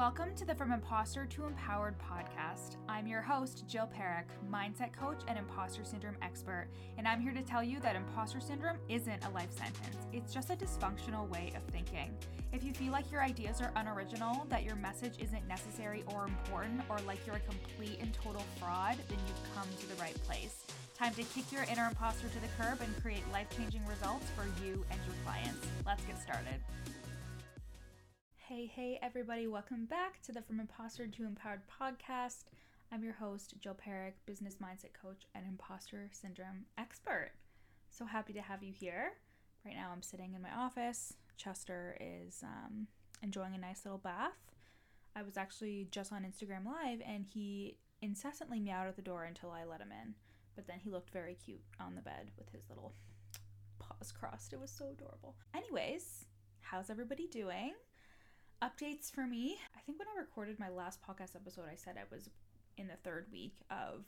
Welcome to the From Imposter to Empowered podcast. I'm your host, Jill Parekh, mindset coach and imposter syndrome expert, and I'm here to tell you that imposter syndrome isn't a life sentence. It's just a dysfunctional way of thinking. If you feel like your ideas are unoriginal, that your message isn't necessary or important, or like you're a complete and total fraud, then you've come to the right place. Time to kick your inner imposter to the curb and create life changing results for you and your clients. Let's get started. Hey, hey, everybody, welcome back to the From Imposter to Empowered podcast. I'm your host, Jill Parekh, business mindset coach and imposter syndrome expert. So happy to have you here. Right now, I'm sitting in my office. Chester is um, enjoying a nice little bath. I was actually just on Instagram Live and he incessantly meowed at the door until I let him in. But then he looked very cute on the bed with his little paws crossed. It was so adorable. Anyways, how's everybody doing? Updates for me. I think when I recorded my last podcast episode, I said I was in the third week of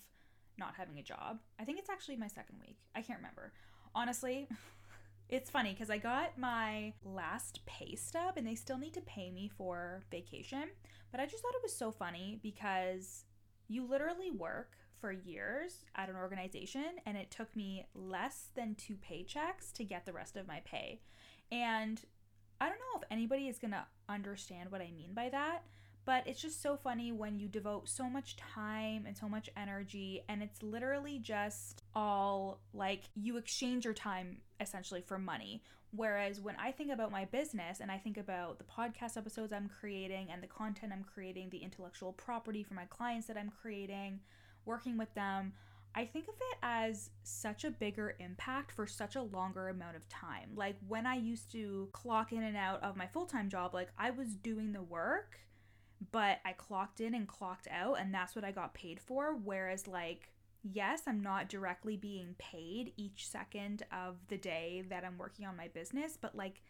not having a job. I think it's actually my second week. I can't remember. Honestly, it's funny because I got my last pay stub and they still need to pay me for vacation. But I just thought it was so funny because you literally work for years at an organization and it took me less than two paychecks to get the rest of my pay. And I don't know if anybody is going to understand what I mean by that, but it's just so funny when you devote so much time and so much energy, and it's literally just all like you exchange your time essentially for money. Whereas when I think about my business and I think about the podcast episodes I'm creating and the content I'm creating, the intellectual property for my clients that I'm creating, working with them, I think of it as such a bigger impact for such a longer amount of time. Like when I used to clock in and out of my full time job, like I was doing the work, but I clocked in and clocked out, and that's what I got paid for. Whereas, like, yes, I'm not directly being paid each second of the day that I'm working on my business, but like,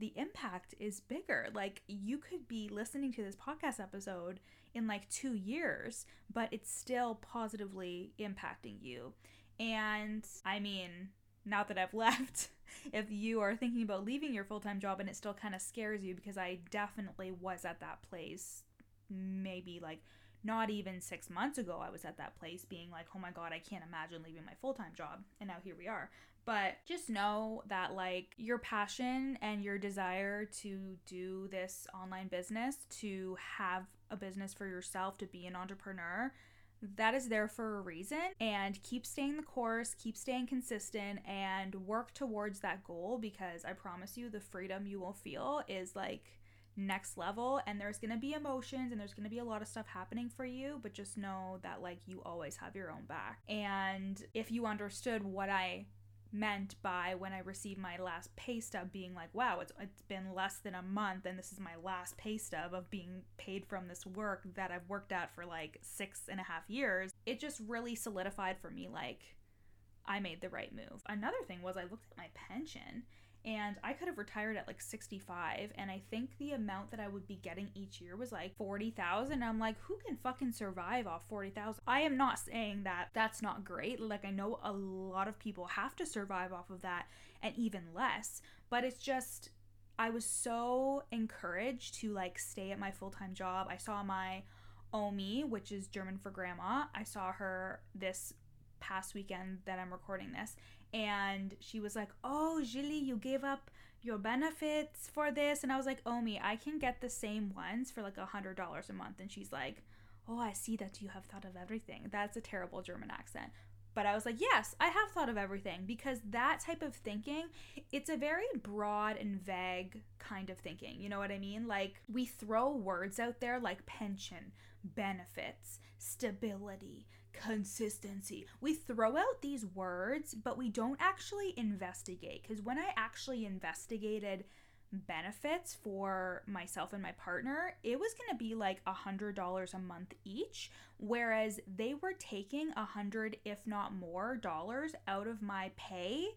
the impact is bigger. Like, you could be listening to this podcast episode in like two years, but it's still positively impacting you. And I mean, now that I've left, if you are thinking about leaving your full time job and it still kind of scares you, because I definitely was at that place maybe like not even six months ago, I was at that place being like, oh my God, I can't imagine leaving my full time job. And now here we are. But just know that, like, your passion and your desire to do this online business, to have a business for yourself, to be an entrepreneur, that is there for a reason. And keep staying the course, keep staying consistent, and work towards that goal because I promise you, the freedom you will feel is like next level and there's to be emotions and there's to be a lot of stuff happening for you but just know that like you always have your own back and if you understood what i meant by when I received my last pay stub being like, wow, it's, it's been less than a month and this is my last pay stub of being paid from this work that I've worked at for like six and a half years. It just really solidified for me like I made the right move. Another thing was I looked at my pension and I could have retired at like 65 and I think the amount that I would be getting each year was like 40,000 I'm like who can fucking survive off 40,000 I am not saying that that's not great. Like I know a lot of people have to survive off of that and even less but it's just I was so encouraged to like stay at my full-time job. I saw my Omi which is German for grandma. I saw her this past weekend that I'm recording this and she was like, "Oh, Julie, you gave up your benefits for this," and I was like, "Omi, I can get the same ones for like a hundred dollars a month," and she's like, "Oh, I see that you have thought of everything." That's a terrible German accent. But I was like, yes, I have thought of everything because that type of thinking, it's a very broad and vague kind of thinking. You know what I mean? Like we throw words out there like pension, benefits, stability, consistency. We throw out these words, but we don't actually investigate. Because when I actually investigated benefits for myself and my partner, it was going to be like a hundred dollars a month each, whereas they were taking a hundred, if not more, dollars out of my pay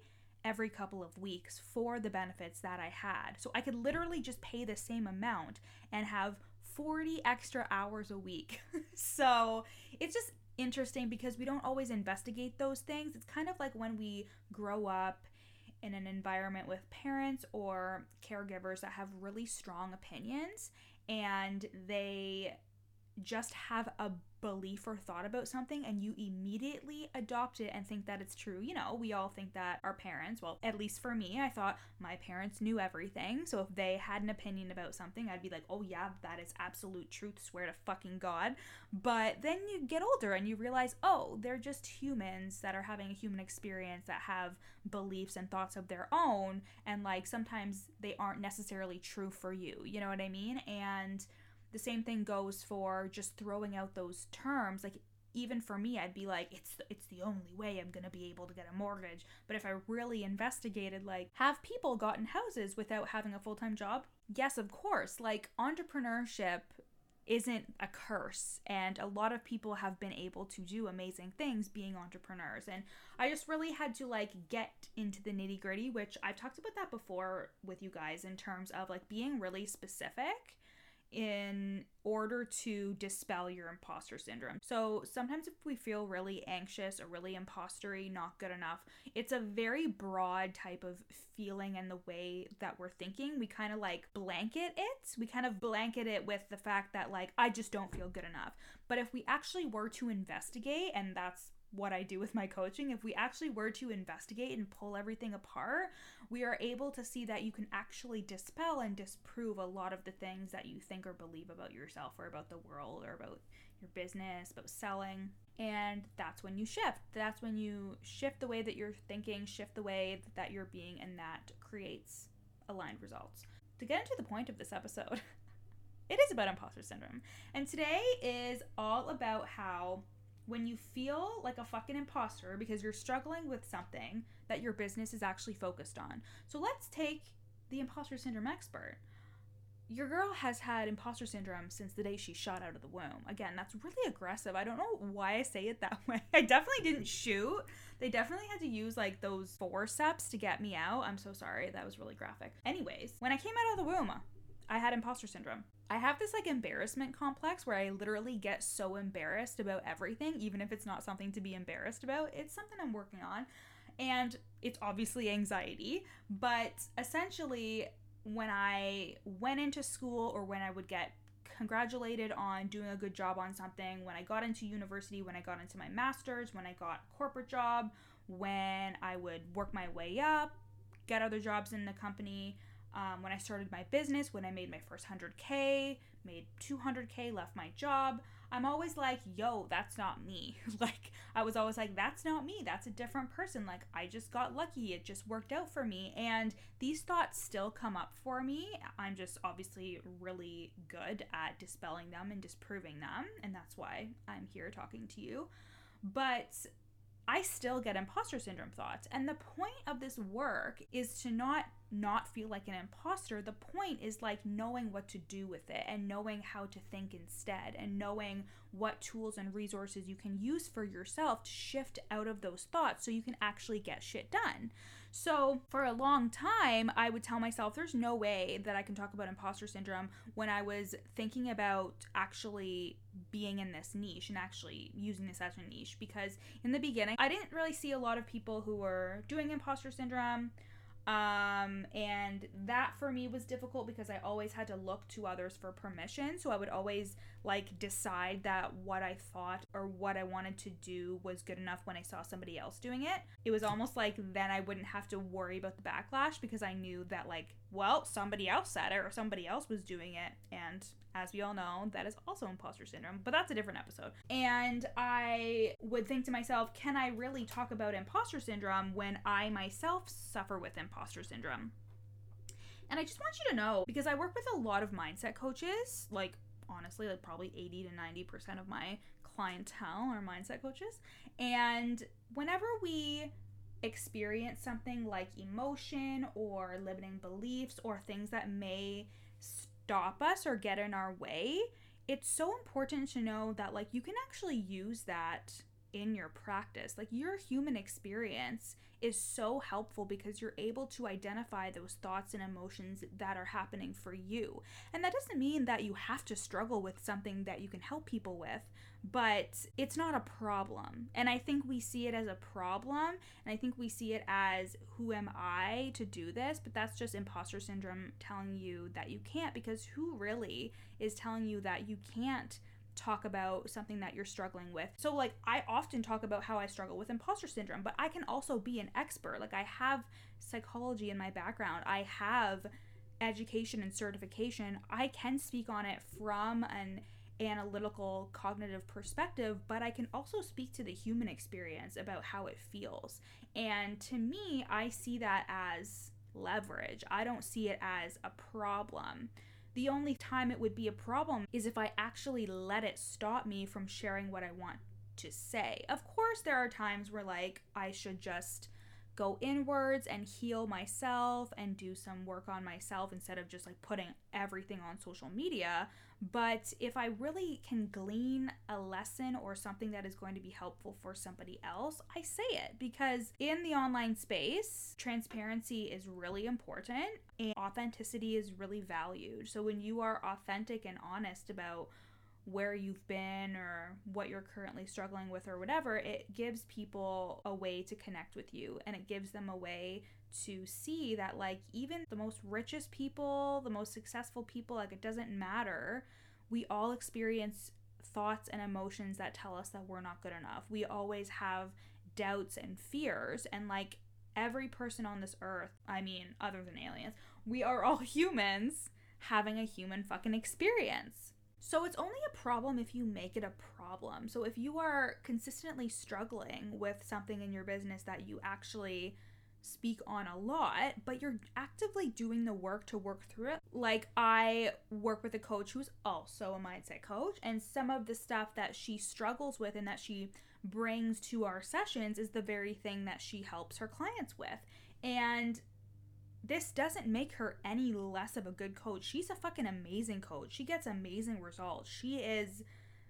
every couple of weeks for the benefits that I had. So I could literally just pay the same amount and have 40 extra hours a week. so it's just interesting because we don't always investigate those things. It's kind of like when we grow up in an environment with parents or caregivers that have really strong opinions and they just have a belief or thought about something and you immediately adopt it and think that it's true. You know, we all think that our parents, well, at least for me, I thought my parents knew everything. So if they had an opinion about something, I'd be like, oh yeah, that is absolute truth, swear to fucking God. But then you get older and you realize, oh, they're just humans that are having a human experience that have beliefs and thoughts of their own. And like sometimes they aren't necessarily true for you. You know what I mean? And the same thing goes for just throwing out those terms like even for me I'd be like it's it's the only way I'm going to be able to get a mortgage. But if I really investigated like have people gotten houses without having a full-time job? Yes of course. Like entrepreneurship isn't a curse and a lot of people have been able to do amazing things being entrepreneurs and i just really had to like get into the nitty gritty which i've talked about that before with you guys in terms of like being really specific in order to dispel your imposter syndrome. So sometimes if we feel really anxious or really impostery, not good enough, it's a very broad type of feeling and the way that we're thinking. We kind of like blanket it. We kind of blanket it with the fact that like I just don't feel good enough. But if we actually were to investigate and that's what I do with my coaching, if we actually were to investigate and pull everything apart, we are able to see that you can actually dispel and disprove a lot of the things that you think or believe about yourself or about the world or about your business, about selling. And that's when you shift. That's when you shift the way that you're thinking, shift the way that you're being, and that creates aligned results. To get into the point of this episode, it is about imposter syndrome. And today is all about how when you feel like a fucking imposter because you're struggling with something that your business is actually focused on. So let's take the imposter syndrome expert. Your girl has had imposter syndrome since the day she shot out of the womb. Again, that's really aggressive. I don't know why I say it that way. I definitely didn't shoot. They definitely had to use like those forceps to get me out. I'm so sorry. That was really graphic. Anyways, when I came out of the womb, I had imposter syndrome. I have this like embarrassment complex where I literally get so embarrassed about everything, even if it's not something to be embarrassed about. It's something I'm working on. And it's obviously anxiety, but essentially, when I went into school or when I would get congratulated on doing a good job on something, when I got into university, when I got into my master's, when I got a corporate job, when I would work my way up, get other jobs in the company, um, when I started my business, when I made my first 100K, made 200K, left my job, I'm always like, yo, that's not me. like, I was always like, that's not me. That's a different person. Like, I just got lucky. It just worked out for me. And these thoughts still come up for me. I'm just obviously really good at dispelling them and disproving them. And that's why I'm here talking to you. But I still get imposter syndrome thoughts. And the point of this work is to not not feel like an imposter. The point is like knowing what to do with it and knowing how to think instead and knowing what tools and resources you can use for yourself to shift out of those thoughts so you can actually get shit done. So, for a long time, I would tell myself there's no way that I can talk about imposter syndrome when I was thinking about actually being in this niche and actually using this as a niche because in the beginning, I didn't really see a lot of people who were doing imposter syndrome um, and that for me was difficult because I always had to look to others for permission. So I would always like decide that what I thought or what I wanted to do was good enough when I saw somebody else doing it. It was almost like then I wouldn't have to worry about the backlash because I knew that like, well, somebody else said it or somebody else was doing it and as we all know, that is also imposter syndrome, but that's a different episode. And I would think to myself, can I really talk about imposter syndrome when I myself suffer with imposter syndrome? And I just want you to know because I work with a lot of mindset coaches, like honestly, like probably 80 to 90% of my clientele are mindset coaches. And whenever we experience something like emotion or limiting beliefs or things that may stop us or get in our way, it's so important to know that like you can actually use that in your practice. Like your human experience is so helpful because you're able to identify those thoughts and emotions that are happening for you. And that doesn't mean that you have to struggle with something that you can help people with, but it's not a problem. And I think we see it as a problem, and I think we see it as who am I to do this? But that's just imposter syndrome telling you that you can't because who really is telling you that you can't? Talk about something that you're struggling with. So, like, I often talk about how I struggle with imposter syndrome, but I can also be an expert. Like, I have psychology in my background, I have education and certification. I can speak on it from an analytical cognitive perspective, but I can also speak to the human experience about how it feels. And to me, I see that as leverage. I don't see it as a problem. The only time it would be a problem is if I actually let it stop me from sharing what I want to say. Of course, there are times where, like, I should just go inwards and heal myself and do some work on myself instead of just like putting everything on social media. But if I really can glean a lesson or something that is going to be helpful for somebody else, I say it because in the online space, transparency is really important and authenticity is really valued. So when you are authentic and honest about where you've been or what you're currently struggling with or whatever, it gives people a way to connect with you and it gives them a way to see that, like, even the most richest people, the most successful people, like, it doesn't matter. We all experience thoughts and emotions that tell us that we're not good enough. We always have doubts and fears, and like, every person on this earth, I mean, other than aliens, we are all humans having a human fucking experience. So it's only a problem if you make it a problem. So if you are consistently struggling with something in your business that you actually speak on a lot, but you're actively doing the work to work through it. Like I work with a coach who's also a mindset coach, and some of the stuff that she struggles with and that she brings to our sessions is the very thing that she helps her clients with. And this doesn't make her any less of a good coach. She's a fucking amazing coach. She gets amazing results. She is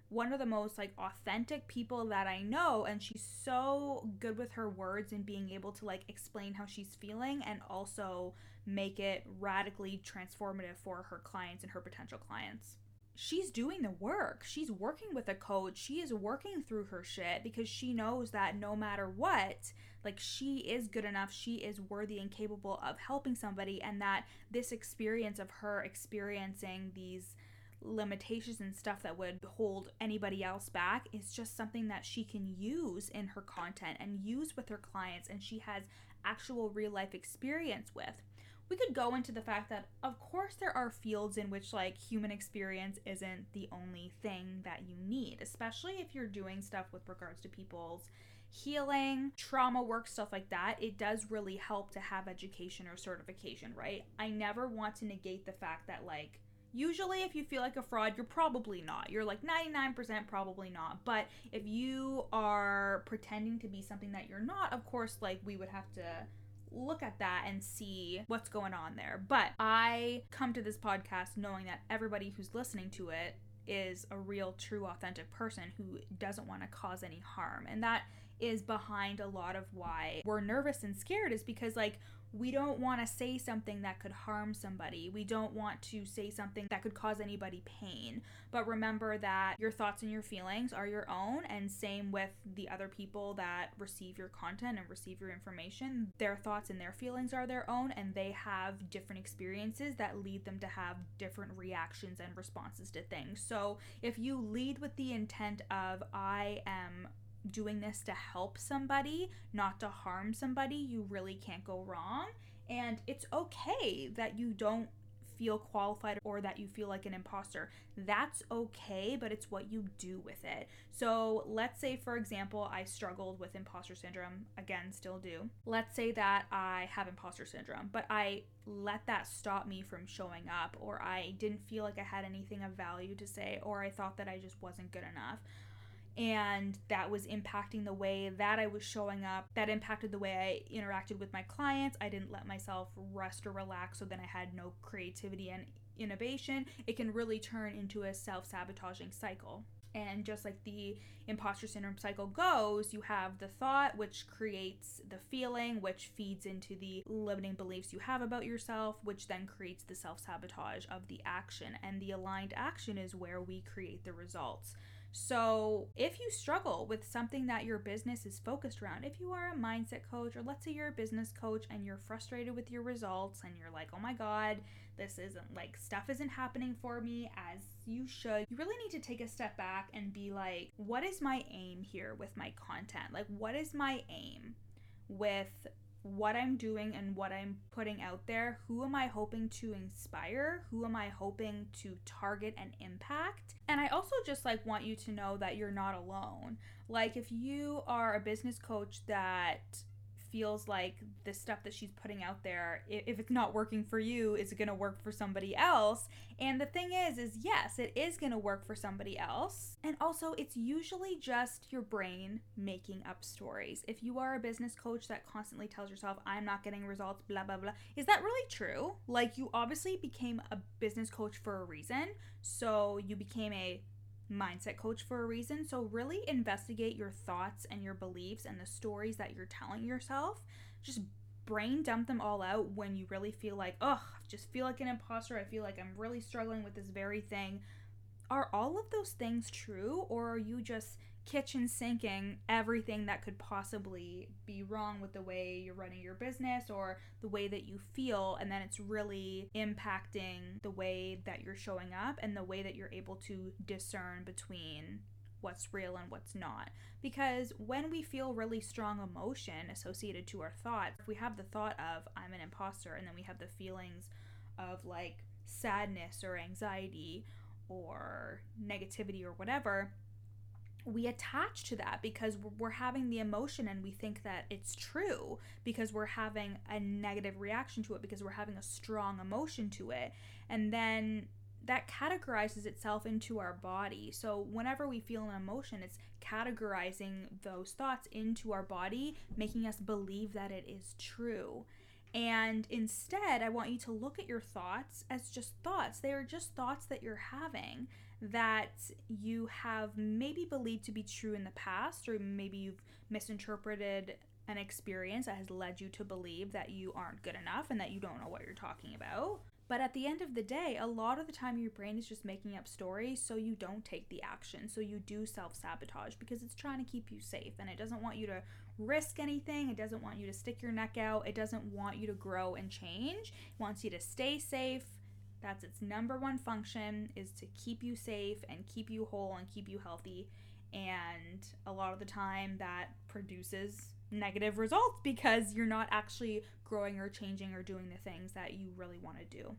one of the most like authentic people that I know and she's so good with her words and being able to like explain how she's feeling and also make it radically transformative for her clients and her potential clients she's doing the work. She's working with a coach. She is working through her shit because she knows that no matter what, like she is good enough, she is worthy and capable of helping somebody, and that this experience of her experiencing these limitations and stuff that would hold anybody else back is just something that she can use in her content and use with her clients, and she has actual real life experience with. We could go into the fact that of course there are fields in which like human experience isn't the only thing that you need especially if you're doing stuff with regards to people's healing trauma work stuff like that it does really help to have education or certification right i never want to negate the fact that like usually if you feel like a fraud you're probably not you're like 99% probably not but if you are pretending to be something that you're not of course like we would have to look at that and see what's going on there. But I come to this podcast knowing that everybody who's listening to it is a real, true, authentic person who doesn't want to cause any harm. And that is behind a lot of why we're nervous and scared, is because, like, we don't want to say something that could harm somebody. We don't want to say something that could cause anybody pain. But remember that your thoughts and your feelings are your own, and same with the other people that receive your content and receive your information. Their thoughts and their feelings are their own, and they have different experiences that lead them to have different reactions and responses to things. So if you lead with the intent of, I am doing this to help somebody, not to harm somebody, you really can't go wrong. And it's okay that you don't feel qualified or that you feel like an imposter. That's okay, but it's what you do with it. So, let's say, for example, I struggled with imposter syndrome, again, still do. Let's say that I have imposter syndrome, but I let that stop me from showing up, or I didn't feel like I had anything of value to say, or I thought that I just wasn't good enough and that was impacting the way that I was showing up. That impacted the way I interacted with my clients. I didn't let myself rest or relax, so then I had no creativity and innovation. It can really turn into a self sabotaging cycle. And just like the imposter syndrome cycle goes, you have the thought, which creates the feeling, which feeds into the limiting beliefs you have about yourself, which then creates the self sabotage of the action. And the aligned action is where we create the results. So, if you struggle with something that your business is focused around, if you are a mindset coach, or let's say you're a business coach and you're frustrated with your results and you're like, oh my God, this isn't like stuff isn't happening for me as you should, you really need to take a step back and be like, what is my aim here with my content? Like, what is my aim with what I'm doing and what I'm putting out there. Who am I hoping to inspire? Who am I hoping to target and impact? And I also just like want you to know that you're not alone. Like if you are a business coach that feels like the stuff that she's putting out there if it's not working for you is it going to work for somebody else? And the thing is is yes it is going to work for somebody else. And also it's usually just your brain making up stories. If you are a business coach that constantly tells yourself i'm not getting results blah blah blah is that really true? Like you obviously became a business coach for a reason. So you became a mindset coach for a reason. So, really investigate your thoughts and your beliefs and the stories that you're telling yourself. Just brain dump them all out when you really feel like, oh, I just feel like an imposter. I feel like I'm really struggling with this very thing. Are all of those things true, or are you just kitchen sinking everything that could possibly be wrong with the way you're running your business or the way that you feel and then it's really impacting the way that you're showing up and the way that you're able to discern between what's real and what's not. Because when we feel really strong emotion associated to our thought, if we have the thought of, I'm an imposter, and then we have the feelings of like sadness or anxiety or negativity or whatever, we attach to that because we're having the emotion and we think that it's true because we're having a negative reaction to it because we're having a strong emotion to it. And then that categorizes itself into our body. So whenever we feel an emotion it's categorizing those thoughts into our body making us believe that it is true. And instead, I want you to look at your thoughts as just thoughts. They are just thoughts that you're having that you have maybe believed to be true in the past, or maybe you've misinterpreted an experience that has led you to believe that you aren't good enough and that you don't know what you're talking about. But at the end of the day, a lot of the time your brain is just making up stories so you don't take the action. So you do self sabotage because it's trying to keep you safe and it doesn't want you to risk anything. It doesn't want you to stick your neck out. It doesn't want you to grow and change. It wants you to stay safe that's its number one function is to keep you safe and keep you whole and keep you healthy. And a lot of the time that produces negative results because you're not actually growing or changing or doing the things that you really want to do.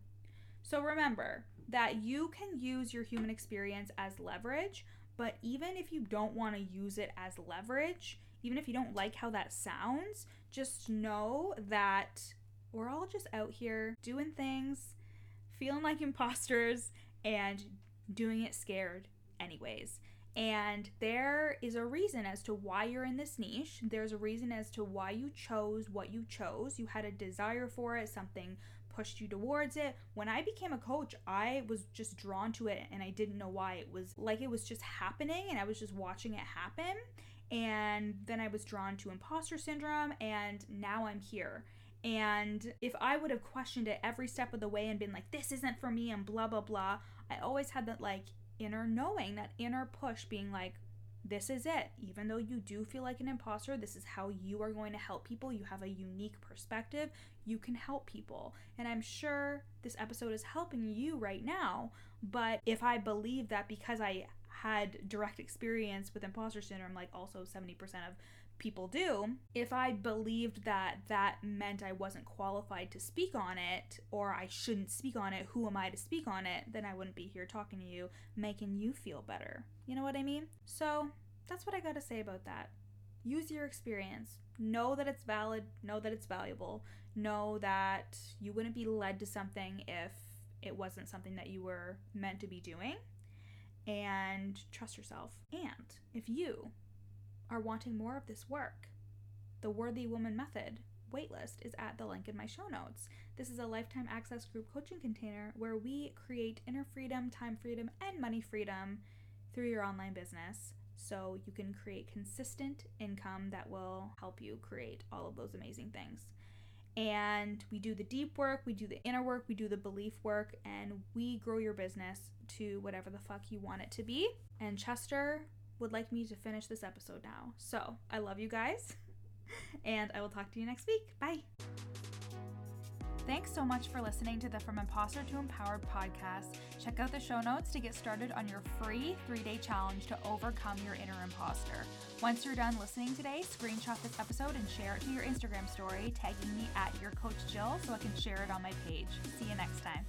So remember that you can use your human experience as leverage, but even if you don't want to use it as leverage, even if you don't like how that sounds, just know that we're all just out here doing things feeling like imposters and doing it scared anyways. And there is a reason as to why you're in this niche. There's a reason as to why you chose what you chose. You had a desire for it, something pushed you towards it. When I became a coach, I was just drawn to it and I didn't know why. It was like it was just happening and I was just watching it happen. And then I was drawn to imposter syndrome and now I'm here. And if I would have questioned it every step of the way and been like, this isn't for me and blah, blah, blah, I always had that like inner knowing, that inner push being like, this is it. Even though you do feel like an imposter, this is how you are going to help people. You have a unique perspective. You can help people. And I'm sure this episode is helping you right now. But if I believe that because I had direct experience with imposter syndrome, like also 70% of people do, if I believed that that meant I wasn't qualified to speak on it or I shouldn't speak on it, who am I to speak on it, then I wouldn't be here talking to you, making you feel better. You know what I mean? So that's what I got to say about that. Use your experience. Know that it's valid, know that it's valuable, know that you wouldn't be led to something if it wasn't something that you were meant to be doing. And trust yourself. And if you are wanting more of this work. The Worthy Woman Method waitlist is at the link in my show notes. This is a lifetime access group coaching container where we create inner freedom, time freedom, and money freedom through your online business so you can create consistent income that will help you create all of those amazing things. And we do the deep work, we do the inner work, we do the belief work, and we grow your business to whatever the fuck you want it to be. And Chester would like me to finish this episode now. So I love you guys, and I will talk to you next week. Bye. Thanks so much for listening to the From Imposter to Empowered podcast. Check out the show notes to get started on your free three day challenge to overcome your inner imposter. Once you're done listening today, screenshot this episode and share it to your Instagram story, tagging me at your coach Jill so I can share it on my page. See you next time.